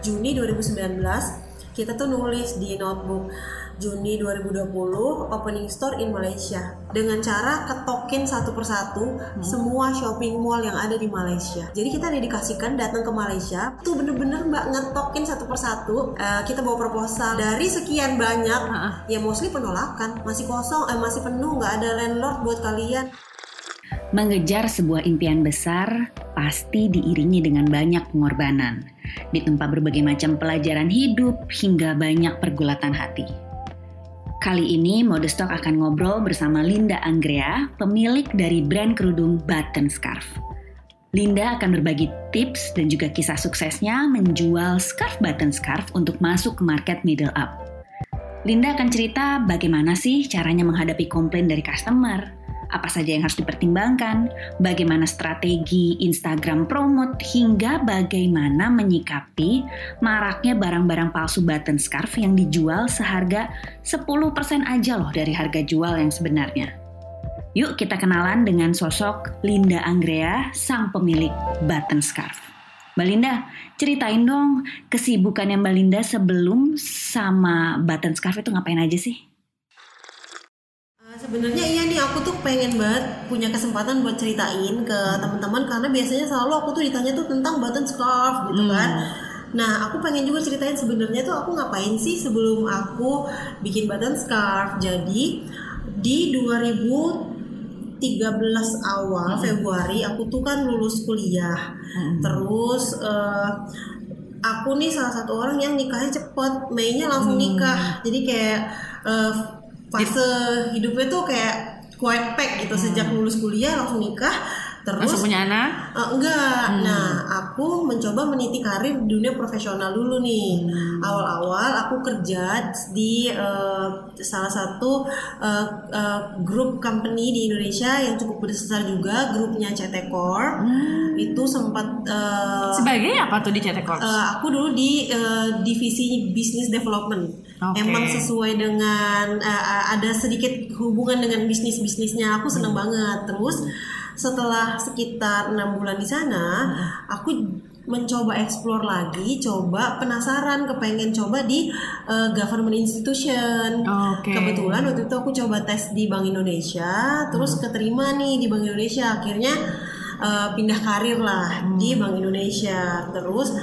Juni 2019 kita tuh nulis di notebook Juni 2020 opening store in Malaysia dengan cara ketokin satu persatu hmm. semua shopping mall yang ada di Malaysia. Jadi kita dedikasikan datang ke Malaysia tuh bener-bener mbak ngetokin satu persatu. Uh, kita bawa proposal dari sekian banyak uh ya mostly penolakan masih kosong, eh, masih penuh nggak ada landlord buat kalian. Mengejar sebuah impian besar pasti diiringi dengan banyak pengorbanan, ditempa berbagai macam pelajaran hidup hingga banyak pergulatan hati. Kali ini Modestock akan ngobrol bersama Linda Anggrea, pemilik dari brand kerudung Button Scarf. Linda akan berbagi tips dan juga kisah suksesnya menjual scarf button scarf untuk masuk ke market middle up. Linda akan cerita bagaimana sih caranya menghadapi komplain dari customer, apa saja yang harus dipertimbangkan, bagaimana strategi Instagram promote, hingga bagaimana menyikapi maraknya barang-barang palsu button scarf yang dijual seharga 10% aja loh dari harga jual yang sebenarnya. Yuk kita kenalan dengan sosok Linda Anggrea, sang pemilik button scarf. Mbak Linda, ceritain dong kesibukannya Mbak Linda sebelum sama button scarf itu ngapain aja sih? Sebenarnya iya nih aku tuh pengen banget punya kesempatan buat ceritain ke teman-teman karena biasanya selalu aku tuh ditanya tuh tentang button scarf gitu hmm. kan. Nah, aku pengen juga ceritain sebenarnya tuh aku ngapain sih sebelum aku bikin button scarf. Jadi di 2013 awal hmm. Februari aku tuh kan lulus kuliah. Hmm. Terus uh, aku nih salah satu orang yang nikahnya cepet, Mei-nya langsung hmm. nikah. Jadi kayak uh, fase hidupnya tuh kayak quite pack gitu hmm. sejak lulus kuliah langsung nikah terus langsung punya anak uh, enggak hmm. nah aku mencoba meniti karir di dunia profesional dulu nih hmm. awal-awal aku kerja di uh, salah satu uh, uh, grup company di Indonesia yang cukup besar juga grupnya CT Core hmm. itu sempat uh, sebagai apa tuh di CT Core uh, aku dulu di uh, divisi business development Okay. Emang sesuai dengan uh, ada sedikit hubungan dengan bisnis bisnisnya. Aku seneng hmm. banget. Terus setelah sekitar enam bulan di sana, hmm. aku mencoba explore lagi, coba penasaran, kepengen coba di uh, government institution. Okay. Kebetulan waktu itu aku coba tes di Bank Indonesia, terus hmm. keterima nih di Bank Indonesia. Akhirnya uh, pindah karir lah hmm. di Bank Indonesia. Terus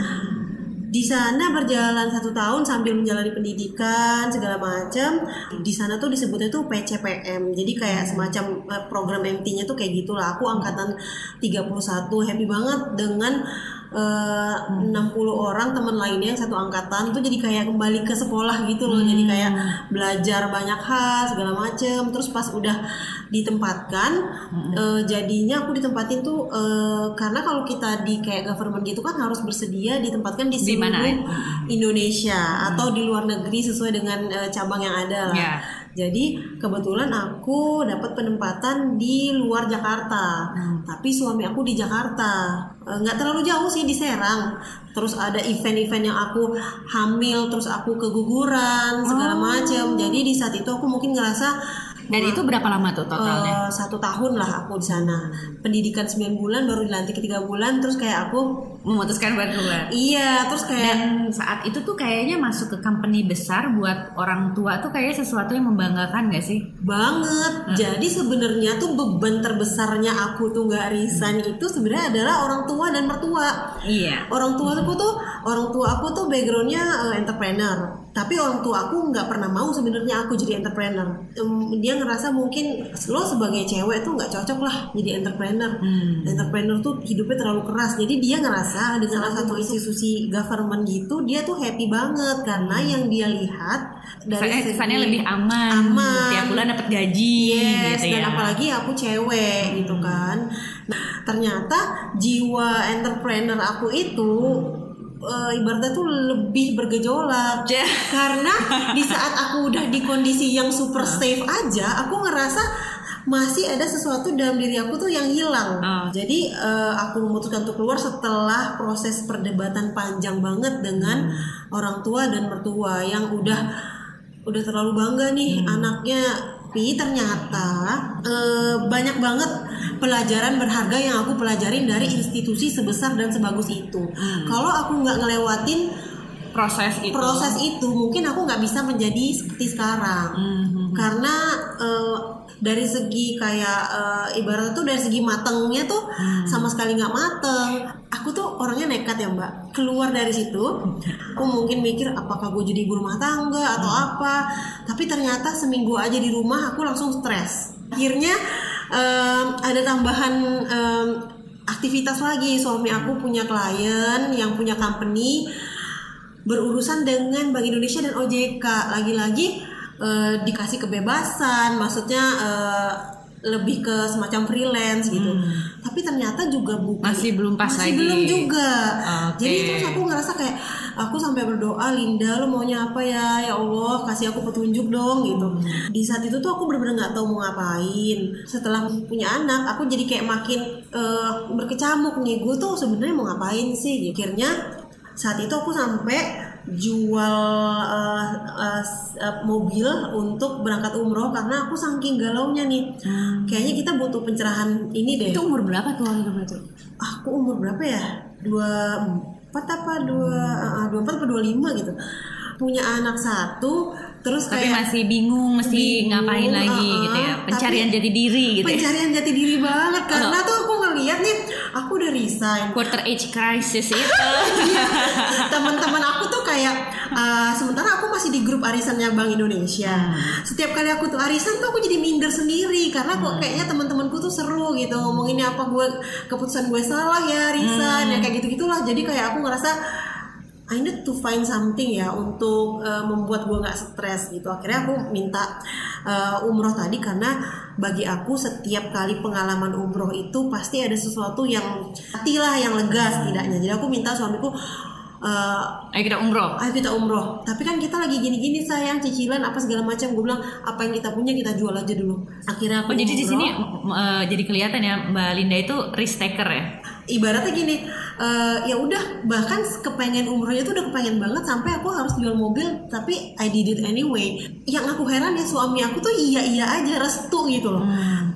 di sana berjalan satu tahun sambil menjalani pendidikan segala macam di sana tuh disebutnya tuh PCPM jadi kayak semacam eh, program MT-nya tuh kayak gitulah. Aku angkatan 31 happy banget dengan uh, 60 orang teman lainnya yang satu angkatan tuh jadi kayak kembali ke sekolah gitu loh hmm. jadi kayak belajar banyak hal segala macem terus pas udah ditempatkan hmm. uh, jadinya aku ditempatin tuh uh, karena kalau kita di kayak government gitu kan harus bersedia ditempatkan di seluruh Indonesia hmm. atau di luar negeri sesuai dengan uh, cabang yang ada lah yeah. Jadi kebetulan aku dapat penempatan di luar Jakarta, hmm. tapi suami aku di Jakarta, e, nggak terlalu jauh sih di Serang. Terus ada event-event yang aku hamil, terus aku keguguran segala oh. macam. Jadi di saat itu aku mungkin ngerasa dan itu berapa lama tuh totalnya? Uh, satu tahun lah aku di sana. Pendidikan 9 bulan baru dilantik tiga bulan terus kayak aku memutuskan buat keluar. Iya, terus kayak dan saat itu tuh kayaknya masuk ke company besar buat orang tua tuh kayak sesuatu yang membanggakan gak sih? Banget. Hmm. Jadi sebenarnya tuh beban terbesarnya aku tuh nggak resign hmm. itu sebenarnya adalah orang tua dan mertua. Iya. Orang tua aku tuh orang tua aku tuh backgroundnya uh, entrepreneur tapi orang tua aku nggak pernah mau sebenarnya aku jadi entrepreneur. Um, dia ngerasa mungkin lo sebagai cewek tuh nggak cocok lah jadi entrepreneur. Hmm. entrepreneur tuh hidupnya terlalu keras. Jadi dia ngerasa di salah satu institusi government gitu dia tuh happy banget. Karena yang dia lihat dari kesannya lebih aman. aman. Tiap bulan dapat gaji yes gitu dan ya. apalagi aku cewek hmm. gitu kan. Nah, ternyata jiwa entrepreneur aku itu uh, ibaratnya tuh lebih bergejolak yeah. karena di saat aku udah di kondisi yang super safe aja aku ngerasa masih ada sesuatu dalam diri aku tuh yang hilang. Uh. Jadi uh, aku memutuskan untuk keluar setelah proses perdebatan panjang banget dengan hmm. orang tua dan mertua yang udah udah terlalu bangga nih hmm. anaknya tapi ternyata uh, banyak banget pelajaran berharga yang aku pelajarin dari institusi sebesar dan sebagus itu. Hmm. Kalau aku nggak ngelewatin proses itu. proses itu mungkin aku nggak bisa menjadi seperti sekarang. Mhm. karena eh, dari segi kayak eh, ibaratnya tuh dari segi matengnya tuh sama sekali nggak mateng. Aku tuh orangnya nekat ya mbak. Keluar dari situ aku mungkin mikir apakah gue jadi ibu rumah tangga atau apa? Tapi ternyata seminggu aja di rumah aku langsung stres. Akhirnya em, ada tambahan em, aktivitas lagi suami aku punya klien yang punya company berurusan dengan Bank Indonesia dan OJK lagi-lagi eh, dikasih kebebasan maksudnya eh, lebih ke semacam freelance gitu tapi ternyata juga bukan Hmm. Masih belum pas masih lagi. belum juga Oke. jadi terus aku ngerasa kayak aku sampai berdoa Linda lo maunya apa ya? Ya Allah kasih aku petunjuk dong gitu. Hmm. di saat itu tuh aku bener-bener nggak tahu mau ngapain. Setelah punya anak aku jadi kayak makin eh, berkecamuk nih. Gue tuh sebenarnya mau ngapain sih? Akhirnya saat itu aku sampai jual s- eh, mobil untuk berangkat umroh karena aku saking galaunya nih. Kayaknya kita butuh pencerahan ini deh. Itu umur berapa tuh waktu itu? Aku umur berapa ya? Dua empat apa dua ah, dua empat apa dua lima gitu. Punya anak satu terus tapi kayak masih bingung mesti bingung, ngapain lagi uh-uh, gitu ya? pencarian jati diri gitu ya? pencarian jati diri banget. Karena tuh aku ngeliat nih aku udah resign. Quarter age crisis itu. Teman-teman aku tuh kayak uh, sementara aku masih di grup arisannya Bank Indonesia. Setiap kali aku tuh arisan tuh aku jadi minder sendiri karena kok kayaknya teman-temanku tuh seru gitu ngomongin apa gue keputusan gue salah ya resign ya kayak gitu gitulah. Jadi kayak aku ngerasa I need to find something ya untuk uh, membuat gue nggak stres gitu. Akhirnya aku minta uh, umroh tadi karena bagi aku setiap kali pengalaman umroh itu pasti ada sesuatu yang hatilah yang lega setidaknya. Jadi aku minta suamiku uh, ayo kita umroh ayo kita umroh. Tapi kan kita lagi gini-gini sayang cicilan apa segala macam. Gue bilang apa yang kita punya kita jual aja dulu. Akhirnya aku oh jadi di umroh. sini m- eh, jadi kelihatan ya mbak Linda itu risk taker ya ibaratnya gini eh, ya udah bahkan kepengen umrohnya tuh udah kepengen banget sampai aku harus jual mobil tapi I did it anyway. Yang aku heran ya suami aku tuh iya iya aja restu gitu loh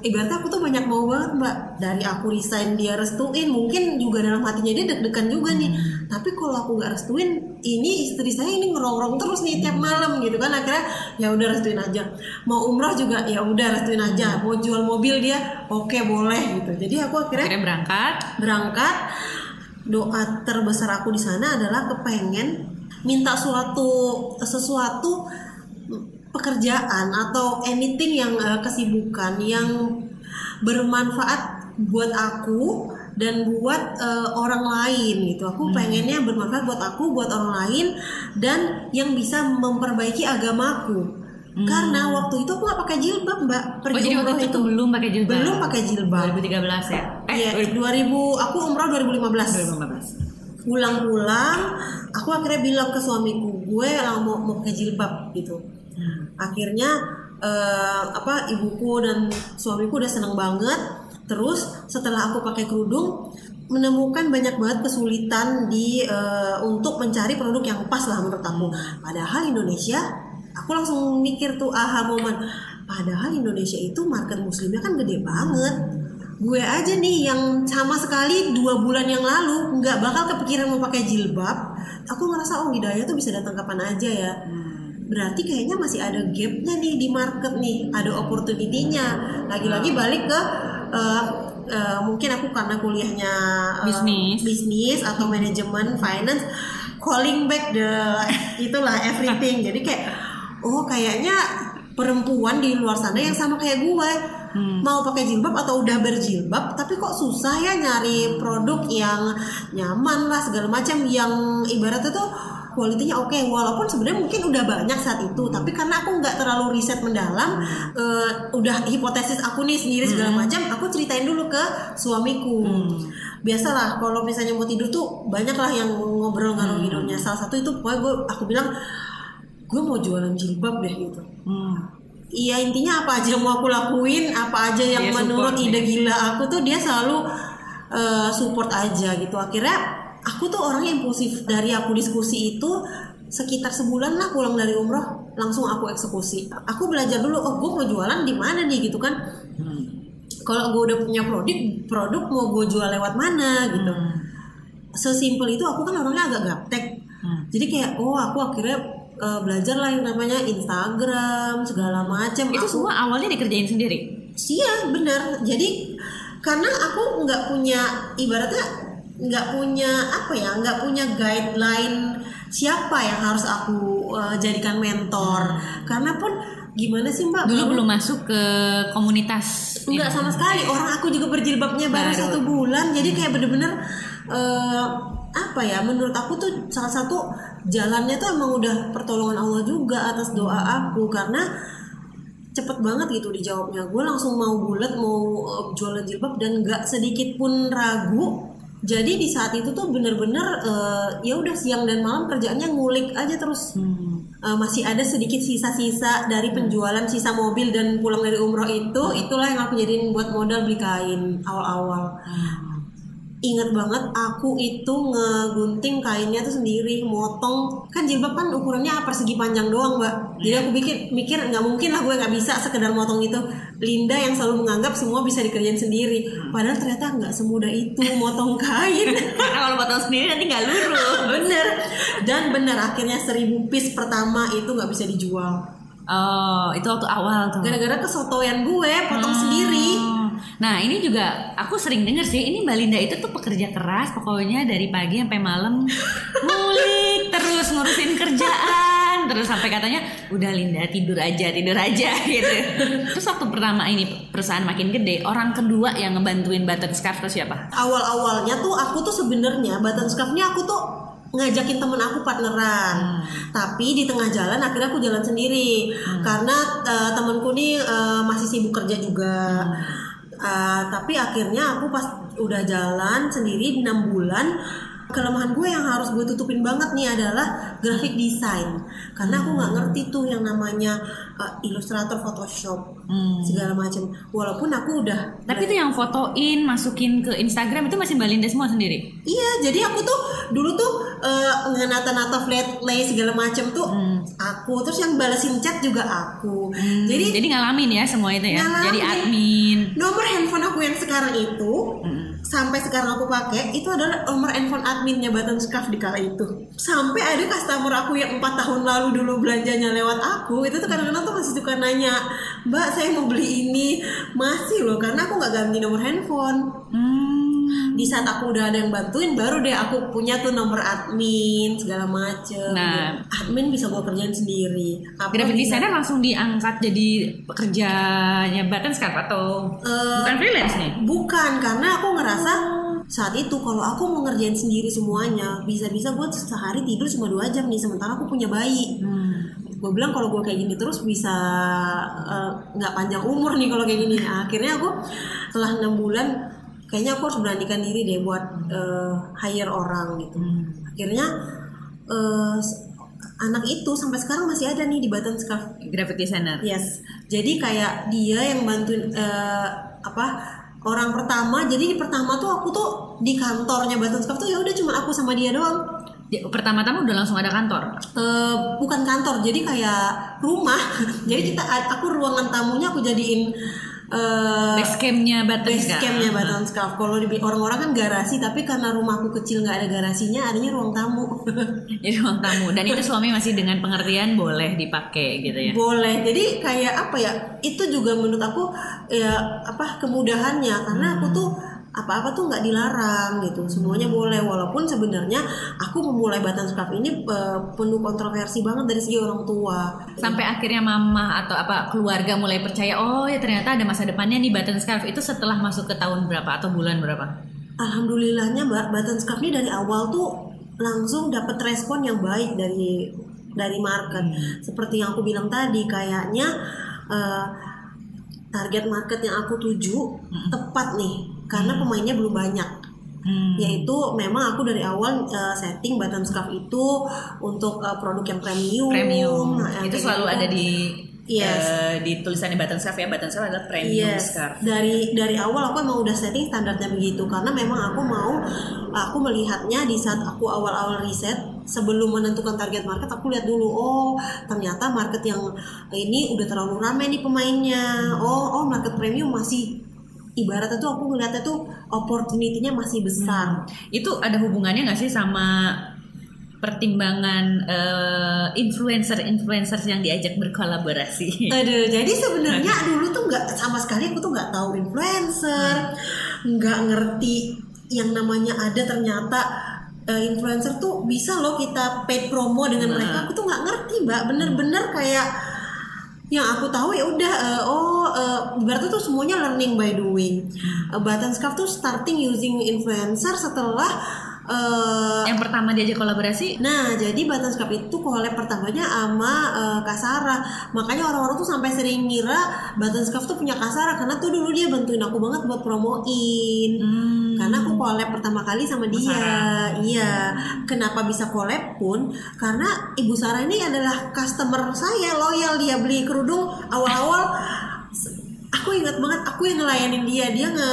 ibaratnya aku tuh banyak mau banget mbak. Dari aku resign dia restuin mungkin juga dalam hatinya dia deg-degan juga nih. Tapi kalau aku nggak restuin ini istri saya ini ngerongrong terus nih tiap malam gitu kan. Akhirnya ya udah restuin aja. Mau umroh juga ya udah restuin aja. Mau jual mobil dia oke boleh gitu. Jadi aku akhirnya akhirnya berangkat. berangkat. Doa terbesar aku di sana adalah kepengen minta suatu sesuatu pekerjaan atau anything yang eh, kesibukan yang bermanfaat buat aku dan buat eh, orang lain gitu. Aku pengennya bermanfaat buat aku, buat orang lain dan yang bisa memperbaiki agamaku. Karena waktu itu aku nggak pakai jilbab, Mbak. Pergi oh jadi waktu itu belum pakai jilbab belum pakai jilbab. 2013 ya eh Iya, 2000 aku umroh 2015 2015. Pulang-pulang, aku akhirnya bilang ke suamiku, gue mau mau pakai jilbab gitu. Akhirnya eh, apa ibuku dan suamiku udah seneng banget. Terus setelah aku pakai kerudung menemukan banyak banget kesulitan di eh, untuk mencari produk yang pas lah menurut aku. Padahal Indonesia, aku langsung mikir tuh aha momen. Padahal Indonesia itu market muslimnya kan gede banget gue aja nih yang sama sekali dua bulan yang lalu nggak bakal kepikiran mau pakai jilbab aku ngerasa oh hidayah tuh bisa datang kapan aja ya berarti kayaknya masih ada gapnya nih di market nih ada opportunity-nya. Lagi-lagi balik ke eh, eh, mungkin aku karena kuliahnya eh, Bisnis. bisnis atau manajemen finance calling back the itulah everything. Jadi kayak oh kayaknya perempuan di luar sana yang sama kayak gue mau pakai jilbab atau udah berjilbab tapi kok susah ya nyari produk yang nyaman lah segala macam. Yang ibaratnya tuh kualitinya oke. Walaupun sebenarnya mungkin udah banyak saat itu tapi karena aku nggak terlalu riset mendalam eh, udah hipotesis aku nih sendiri segala macam aku ceritain dulu ke suamiku. Biasalah kalau misalnya mau tidur tuh banyak lah yang ngobrol ngalor ngidulnya salah satu itu pokoknya gue aku bilang gue mau jualan jilbab deh gitu. Hmm. Iya intinya apa aja yang mau aku lakuin, apa aja yang Dia menurut ide gila aku tuh dia selalu uh, support aja gitu. Akhirnya aku tuh orangnya impulsif dari aku diskusi itu sekitar sebulan lah pulang dari umroh langsung aku eksekusi. Aku belajar dulu, oh gue mau jualan di mana nih gitu kan. Kalau gue udah punya produk, produk mau gue jual lewat mana gitu. Sesimpel itu aku kan orangnya agak gaptek. jadi kayak oh aku akhirnya uh, belajar lah yang namanya Instagram segala macam itu aku, semua awalnya dikerjain sendiri Iya benar. Jadi karena aku nggak punya ibaratnya nggak punya apa ya nggak punya guideline siapa yang harus aku uh, jadikan mentor. Karena pun gimana sih mbak? Dulu belum masuk ke komunitas. Enggak sama sekali. Orang aku juga berjilbabnya baru, Baru. satu bulan. Jadi kayak bener-bener uh, apa ya? Menurut aku tuh salah satu jalannya tuh emang udah pertolongan Allah juga atas doa aku karena cepet banget gitu dijawabnya gue langsung mau bulat mau uh, jualan jilbab dan nggak sedikit pun ragu jadi di saat itu tuh bener-bener uh, ya udah siang dan malam kerjaannya ngulik aja terus. Uh, masih ada sedikit sisa-sisa dari penjualan sisa mobil dan pulang dari umroh itu itulah yang aku jadiin buat modal beli kain awal-awal Ingat banget aku itu ngegunting kainnya tuh sendiri, motong kan jilbab kan ukurannya persegi panjang doang mbak. Jadi aku pikir mikir nggak mungkin lah gue nggak bisa sekedar motong itu. Linda yang selalu menganggap semua bisa dikerjain sendiri, padahal ternyata nggak semudah itu motong kain. Karena kalau potong sendiri nanti nggak lurus. bener dan bener akhirnya seribu piece pertama itu nggak bisa dijual. Oh, itu waktu awal tuh. Gara-gara kesotoyan gue potong Hmm. sendiri. Nah ini juga aku sering denger sih ini Mbak Linda itu tuh pekerja keras pokoknya dari pagi sampai malam ngulik terus ngurusin kerjaan terus sampai katanya udah Linda tidur aja tidur aja gitu. Terus waktu pertama ini perusahaan makin gede orang kedua yang ngebantuin button scarf tuh siapa? awal-awalnya tuh aku tuh sebenarnya button scarf-nya aku tuh ngajakin temen aku partneran. Tapi di tengah jalan akhirnya aku jalan sendiri. Karena eh, temenku nih eh, masih sibuk kerja juga Eh, tapi akhirnya aku pas udah jalan sendiri 6 bulan kelemahan gue yang harus gue tutupin banget nih adalah graphic design karena aku nggak ngerti tuh yang namanya eh, Illustrator Photoshop segala macam walaupun aku udah Tapi itu yang fotoin masukin ke Instagram itu masih Mbak Linda semua sendiri. Iya, jadi aku tuh dulu tuh eh, ngenata-nata flat lay segala macam tuh aku, terus yang balesin chat juga aku. Jadi Jadi ngalamin ya semua itu ya. Ngalamin. Jadi admin. nomor handphone aku yang sekarang itu sampai sekarang aku pakai itu adalah nomor handphone adminnya Button Scarf di kala itu. Sampai ada customer aku yang empat tahun lalu dulu belanjanya lewat aku itu tuh kadang-kadang tuh masih suka nanya, Mbak saya mau beli ini masih loh karena aku nggak ganti nomor handphone. Hmm. Di saat aku udah ada yang bantuin baru deh aku punya tuh nomor admin segala macem. Nah. admin bisa gue kerjain sendiri. Apa Graphic designer langsung diangkat jadi pekerjanya button scarf atau Eh, bukan freelance nih? bukan karena aku ngerasa saat itu kalau aku mau ngerjain sendiri semuanya bisa-bisa gue sehari tidur cuma dua jam nih sementara aku punya bayi. Gue bilang kalau gue kayak gini terus bisa eh, nggak panjang umur nih kalau kayak gini. Nah, akhirnya aku setelah enam bulan kayaknya aku harus beranikan diri deh buat eh, hire orang gitu akhirnya eh, s- anak itu sampai sekarang masih ada nih di Button Scarf Graphic designer. Yes. Jadi kayak dia yang bantuin eh, apa orang pertama. Jadi di pertama tuh aku tuh di kantornya Button Scarf tuh ya udah cuma aku sama dia doang. Pertama-tama udah langsung ada kantor. Eh, bukan kantor, jadi kayak rumah. jadi kita aku ruangan tamunya aku jadiin eh Base campnya button base campnya Button Scarf. Kalau di orang-orang kan garasi, tapi karena rumahku kecil nggak ada garasinya, adanya ruang tamu. Jadi ruang tamu. Dan itu suami masih dengan pengertian boleh dipakai gitu ya. Boleh. Jadi kayak apa ya? Itu juga menurut aku ya apa kemudahannya karena aku tuh apa-apa tuh nggak dilarang gitu. Semuanya boleh walaupun sebenarnya aku memulai Batan Scarf ini eh, penuh kontroversi banget dari segi orang tua. Sampai akhirnya mama atau apa keluarga mulai percaya oh ya ternyata ada masa depannya nih button scarf itu setelah masuk ke tahun berapa atau bulan berapa? Alhamdulillahnya Mbak Batan Scarf ini dari awal tuh langsung dapat respon yang baik dari dari market. Seperti yang aku bilang tadi kayaknya eh, target market yang aku tuju tepat nih karena pemainnya belum banyak. Hmm. yaitu memang aku dari awal uh, setting button scarf itu untuk uh, produk yang premium. Premium. Nah, itu selalu gitu. ada di Yes. eh, di tulisannya button scarf ya. Button scarf adalah premium Yes, scarf. dari dari awal aku emang udah setting standarnya begitu karena memang aku mau aku melihatnya di saat aku awal-awal riset sebelum menentukan target market aku lihat dulu oh ternyata market yang ini udah terlalu ramai nih pemainnya oh oh market premium masih ibaratnya tuh aku ngeliatnya tuh opportunity-nya masih besar Itu ada hubungannya nggak sih sama pertimbangan uh, influencer-influencer yang diajak berkolaborasi? Aduh, jadi sebenarnya dulu tuh nggak sama sekali aku tuh nggak tahu influencer, nggak hmm. ngerti yang namanya ada ternyata uh, influencer tuh bisa loh kita paid promo dengan nah. mereka. Aku tuh nggak ngerti, mbak. Bener-bener kayak yang aku tahu ya udah uh, oh uh, berarti tuh semuanya learning by doing. Uh, Button Scarf tuh starting using influencer setelah Uh, yang pertama diajak kolaborasi. Nah, jadi Batan Cup itu collab pertamanya sama uh, Kasara. Makanya orang-orang tuh sampai sering ngira Batan Cup tuh punya Kasara karena tuh dulu dia bantuin aku banget buat promoin. Hmm. Karena aku collab pertama kali sama dia. Sarah. Iya. Kenapa bisa collab pun? Karena Ibu Sarah ini adalah customer saya loyal dia beli kerudung awal-awal aku ingat banget aku yang ngelayanin dia dia nge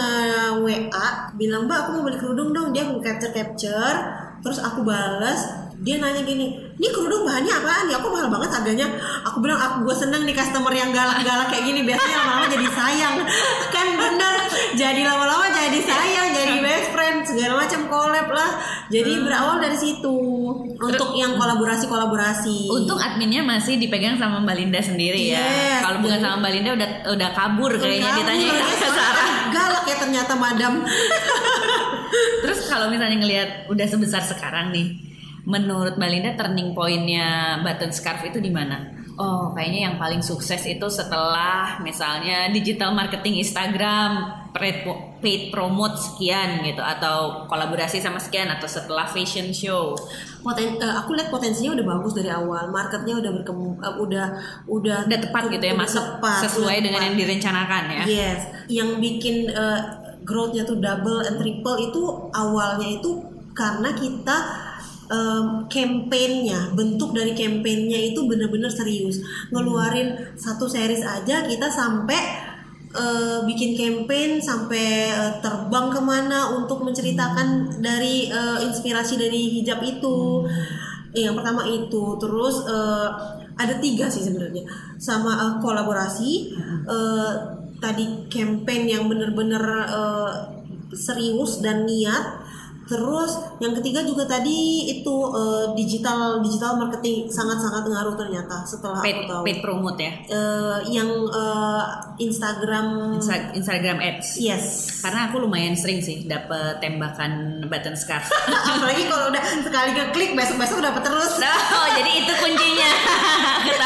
WA bilang mbak aku mau beli kerudung dong dia nge capture capture terus aku balas dia nanya gini ini kerudung bahannya apaan ya? Aku mahal banget harganya? Aku bilang aku gue seneng nih customer yang galak-galak kayak gini. Biasanya lama-lama jadi sayang. Kan bener jadi lama-lama jadi sayang jadi best friend segala macam collab lah. Jadi hmm. berawal dari situ untuk yang kolaborasi-kolaborasi. Untung adminnya masih dipegang sama Mbak Linda sendiri ya. Yes, kalau bukan sama Mbak Linda udah udah kabur kayaknya kabur, ditanya ya, Sarah. Galak ya ternyata madam. Terus kalau misalnya ngelihat udah sebesar sekarang nih menurut Mbak Linda turning pointnya button scarf itu di mana? Oh, kayaknya yang paling sukses itu setelah misalnya digital marketing Instagram, paid promote sekian gitu atau kolaborasi sama sekian atau setelah fashion show. Poten, uh, aku lihat potensinya udah bagus dari awal, marketnya udah berkembang, uh, udah udah udah tepat gitu ya masuk tepat, sesuai dengan yang direncanakan ya. Yes, yang bikin uh, growthnya tuh double and triple itu awalnya itu karena kita um, bentuk dari campaignnya itu bener-bener serius. Ngeluarin satu series aja kita sampai uh, bikin campaign sampai uh, terbang ke mana untuk menceritakan dari uh, inspirasi dari hijab itu. Yang pertama itu terus uh, ada tiga sih sebenarnya. Sama uh, kolaborasi uh, tadi campaign yang bener-bener uh, serius dan niat Terus yang ketiga juga tadi itu uh, digital digital marketing sangat-sangat ngaruh ternyata setelah paid, aku tahu. Paid promote ya. Uh, yang uh, Instagram Insta Instagram ads. Yes. Karena aku lumayan sering sih dapat tembakan button scarf. Apalagi kalau udah sekali klik besok-besok dapat terus. Oh, jadi itu kuncinya.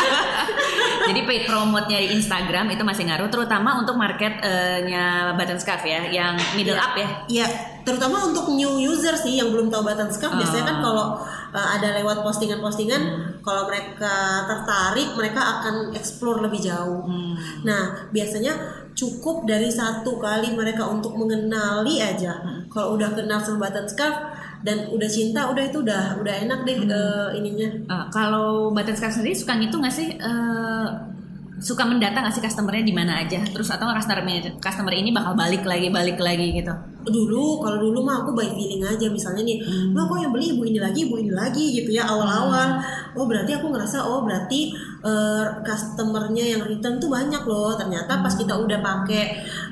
jadi paid promote-nya di Instagram itu masih ngaruh terutama untuk marketnya uh, button scarf ya, yang middle yeah. up ya. Iya, terutama untuk new user sih yang belum tahu button scarf. Oh. Biasanya kan kalau uh, ada lewat postingan-postingan, hmm. kalau mereka tertarik, mereka akan explore lebih jauh. Hmm. Nah, biasanya cukup dari satu kali mereka untuk mengenali aja. Hmm. Kalau udah kenal sama button scarf dan udah cinta, udah itu udah udah enak deh hmm. uh, ininya. Uh, kalau button scarf sendiri suka ngitung nggak sih? Uh, suka mendata nggak sih customernya di mana aja? Terus atau customer customer ini bakal balik lagi balik lagi gitu? Dulu kalau dulu mah aku by feeling aja misalnya nih hmm. kok yang beli ibu ini lagi ibu ini lagi? gitu ya awal-awal. Hmm. oh berarti aku ngerasa oh berarti uh, customernya yang return tuh banyak loh. Ternyata pas kita udah pakai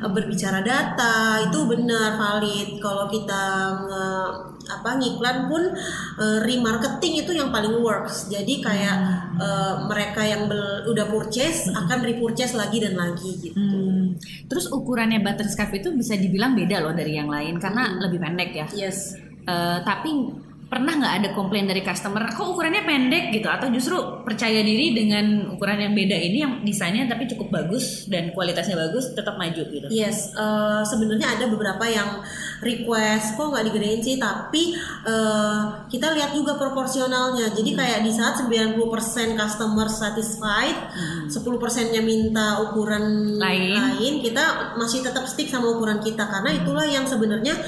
uh, berbicara data itu benar valid. Kalau kita uh, apa ngiklan pun uh, remarketing itu yang paling works jadi kayak uh, mereka yang bel, udah purchase akan repurchase lagi dan lagi gitu hmm. terus ukurannya butterscotch itu bisa dibilang beda loh dari yang lain karena hmm. lebih pendek ya yes uh, tapi pernah nggak ada komplain dari customer kok ukurannya pendek gitu atau justru percaya diri dengan ukuran yang beda ini yang desainnya tapi cukup bagus dan kualitasnya bagus tetap maju gitu yes uh, sebenarnya ada beberapa yang request kok nggak digedein sih tapi uh, kita lihat juga proporsionalnya jadi hmm. kayak di saat 90% customer satisfied hmm. 10% nya minta ukuran lain. lain kita masih tetap stick sama ukuran kita karena itulah yang sebenarnya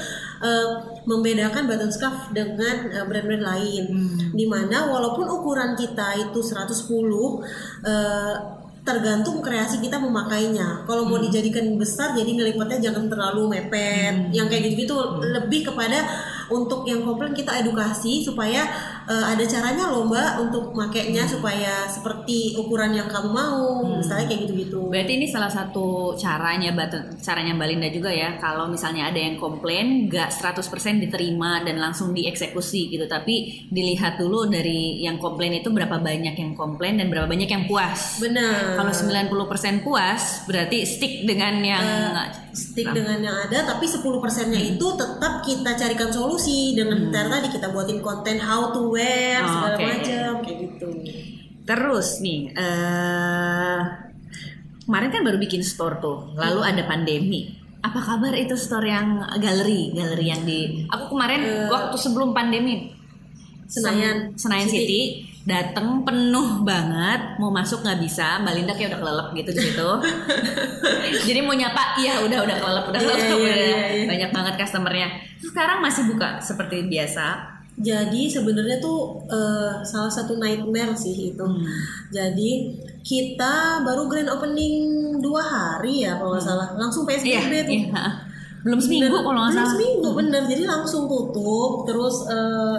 uh, membedakan button scarf dengan uh, brand-brand lain. Hmm. Di mana walaupun ukuran kita itu 110 uh, tergantung kreasi kita memakainya. Kalau mau hmm. dijadikan besar, jadi ngelipatnya jangan terlalu mepet. Hmm. Yang kayak gitu-gitu hmm. lebih kepada untuk yang komplain kita edukasi supaya uh, ada caranya loh mbak untuk makainya hmm. supaya seperti ukuran yang kamu mau hmm. misalnya kayak gitu-gitu berarti ini salah satu caranya caranya mbak Linda juga ya kalau misalnya ada yang komplain gak 100% diterima dan langsung dieksekusi gitu tapi dilihat dulu dari yang komplain itu berapa banyak yang komplain dan berapa banyak yang puas benar kalau 90% puas berarti stick dengan yang uh, stick nah. dengan yang ada tapi 10 persennya hmm. itu tetap kita carikan solusi dengan hmm. tadi kita buatin konten how to wear oh, segala okay. macam kayak gitu. Terus nih uh, kemarin kan baru bikin store tuh lalu hmm. ada pandemi. Apa kabar itu store yang galeri galeri yang di aku kemarin uh, waktu sebelum pandemi Senayan Senayan City, City dateng penuh banget mau masuk nggak bisa mbak Linda kayak udah kelelep gitu di situ. Jadi mau nyapa iya udah udah kelelep udah kelelep yeah, yeah, yeah, yeah. banyak banget customernya. Sekarang masih buka seperti biasa jadi sebenarnya tuh uh, salah satu nightmare sih itu hmm. jadi kita baru grand opening dua hari ya kalau nggak hmm. salah langsung psbb yeah, tuh yeah. belum seminggu kalau nggak salah belum seminggu hmm. bener jadi langsung tutup terus uh,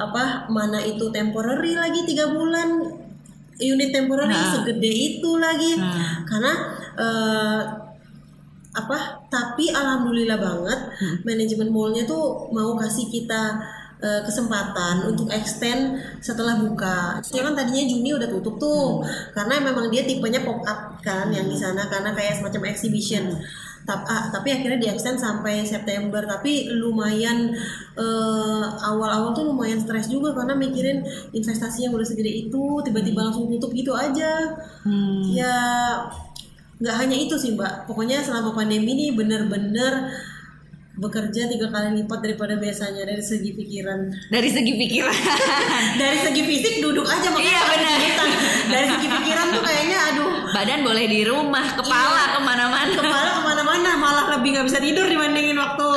apa mana itu temporary lagi tiga bulan unit temporary nah. segede itu lagi nah. karena uh, apa tapi alhamdulillah banget hmm. manajemen mallnya tuh mau kasih kita uh, kesempatan untuk extend setelah buka. Ya kan tadinya Juni udah tutup tuh hmm. karena memang dia tipenya pop up kan hmm. yang di sana karena kayak semacam exhibition. Hmm tapi, ah, tapi akhirnya di extend sampai September tapi lumayan eh, awal-awal tuh lumayan stres juga karena mikirin investasi yang udah segede itu tiba-tiba langsung tutup gitu aja hmm. ya nggak hanya itu sih mbak pokoknya selama pandemi ini bener-bener bekerja tiga kali lipat daripada biasanya dari segi pikiran. Dari segi pikiran. Dari segi fisik duduk aja makanya iya benar. dari segi pikiran tuh kayaknya aduh. Badan boleh di rumah kepala iya. ke mana-mana. Kepala ke mana-mana malah lebih nggak bisa tidur dibandingin waktu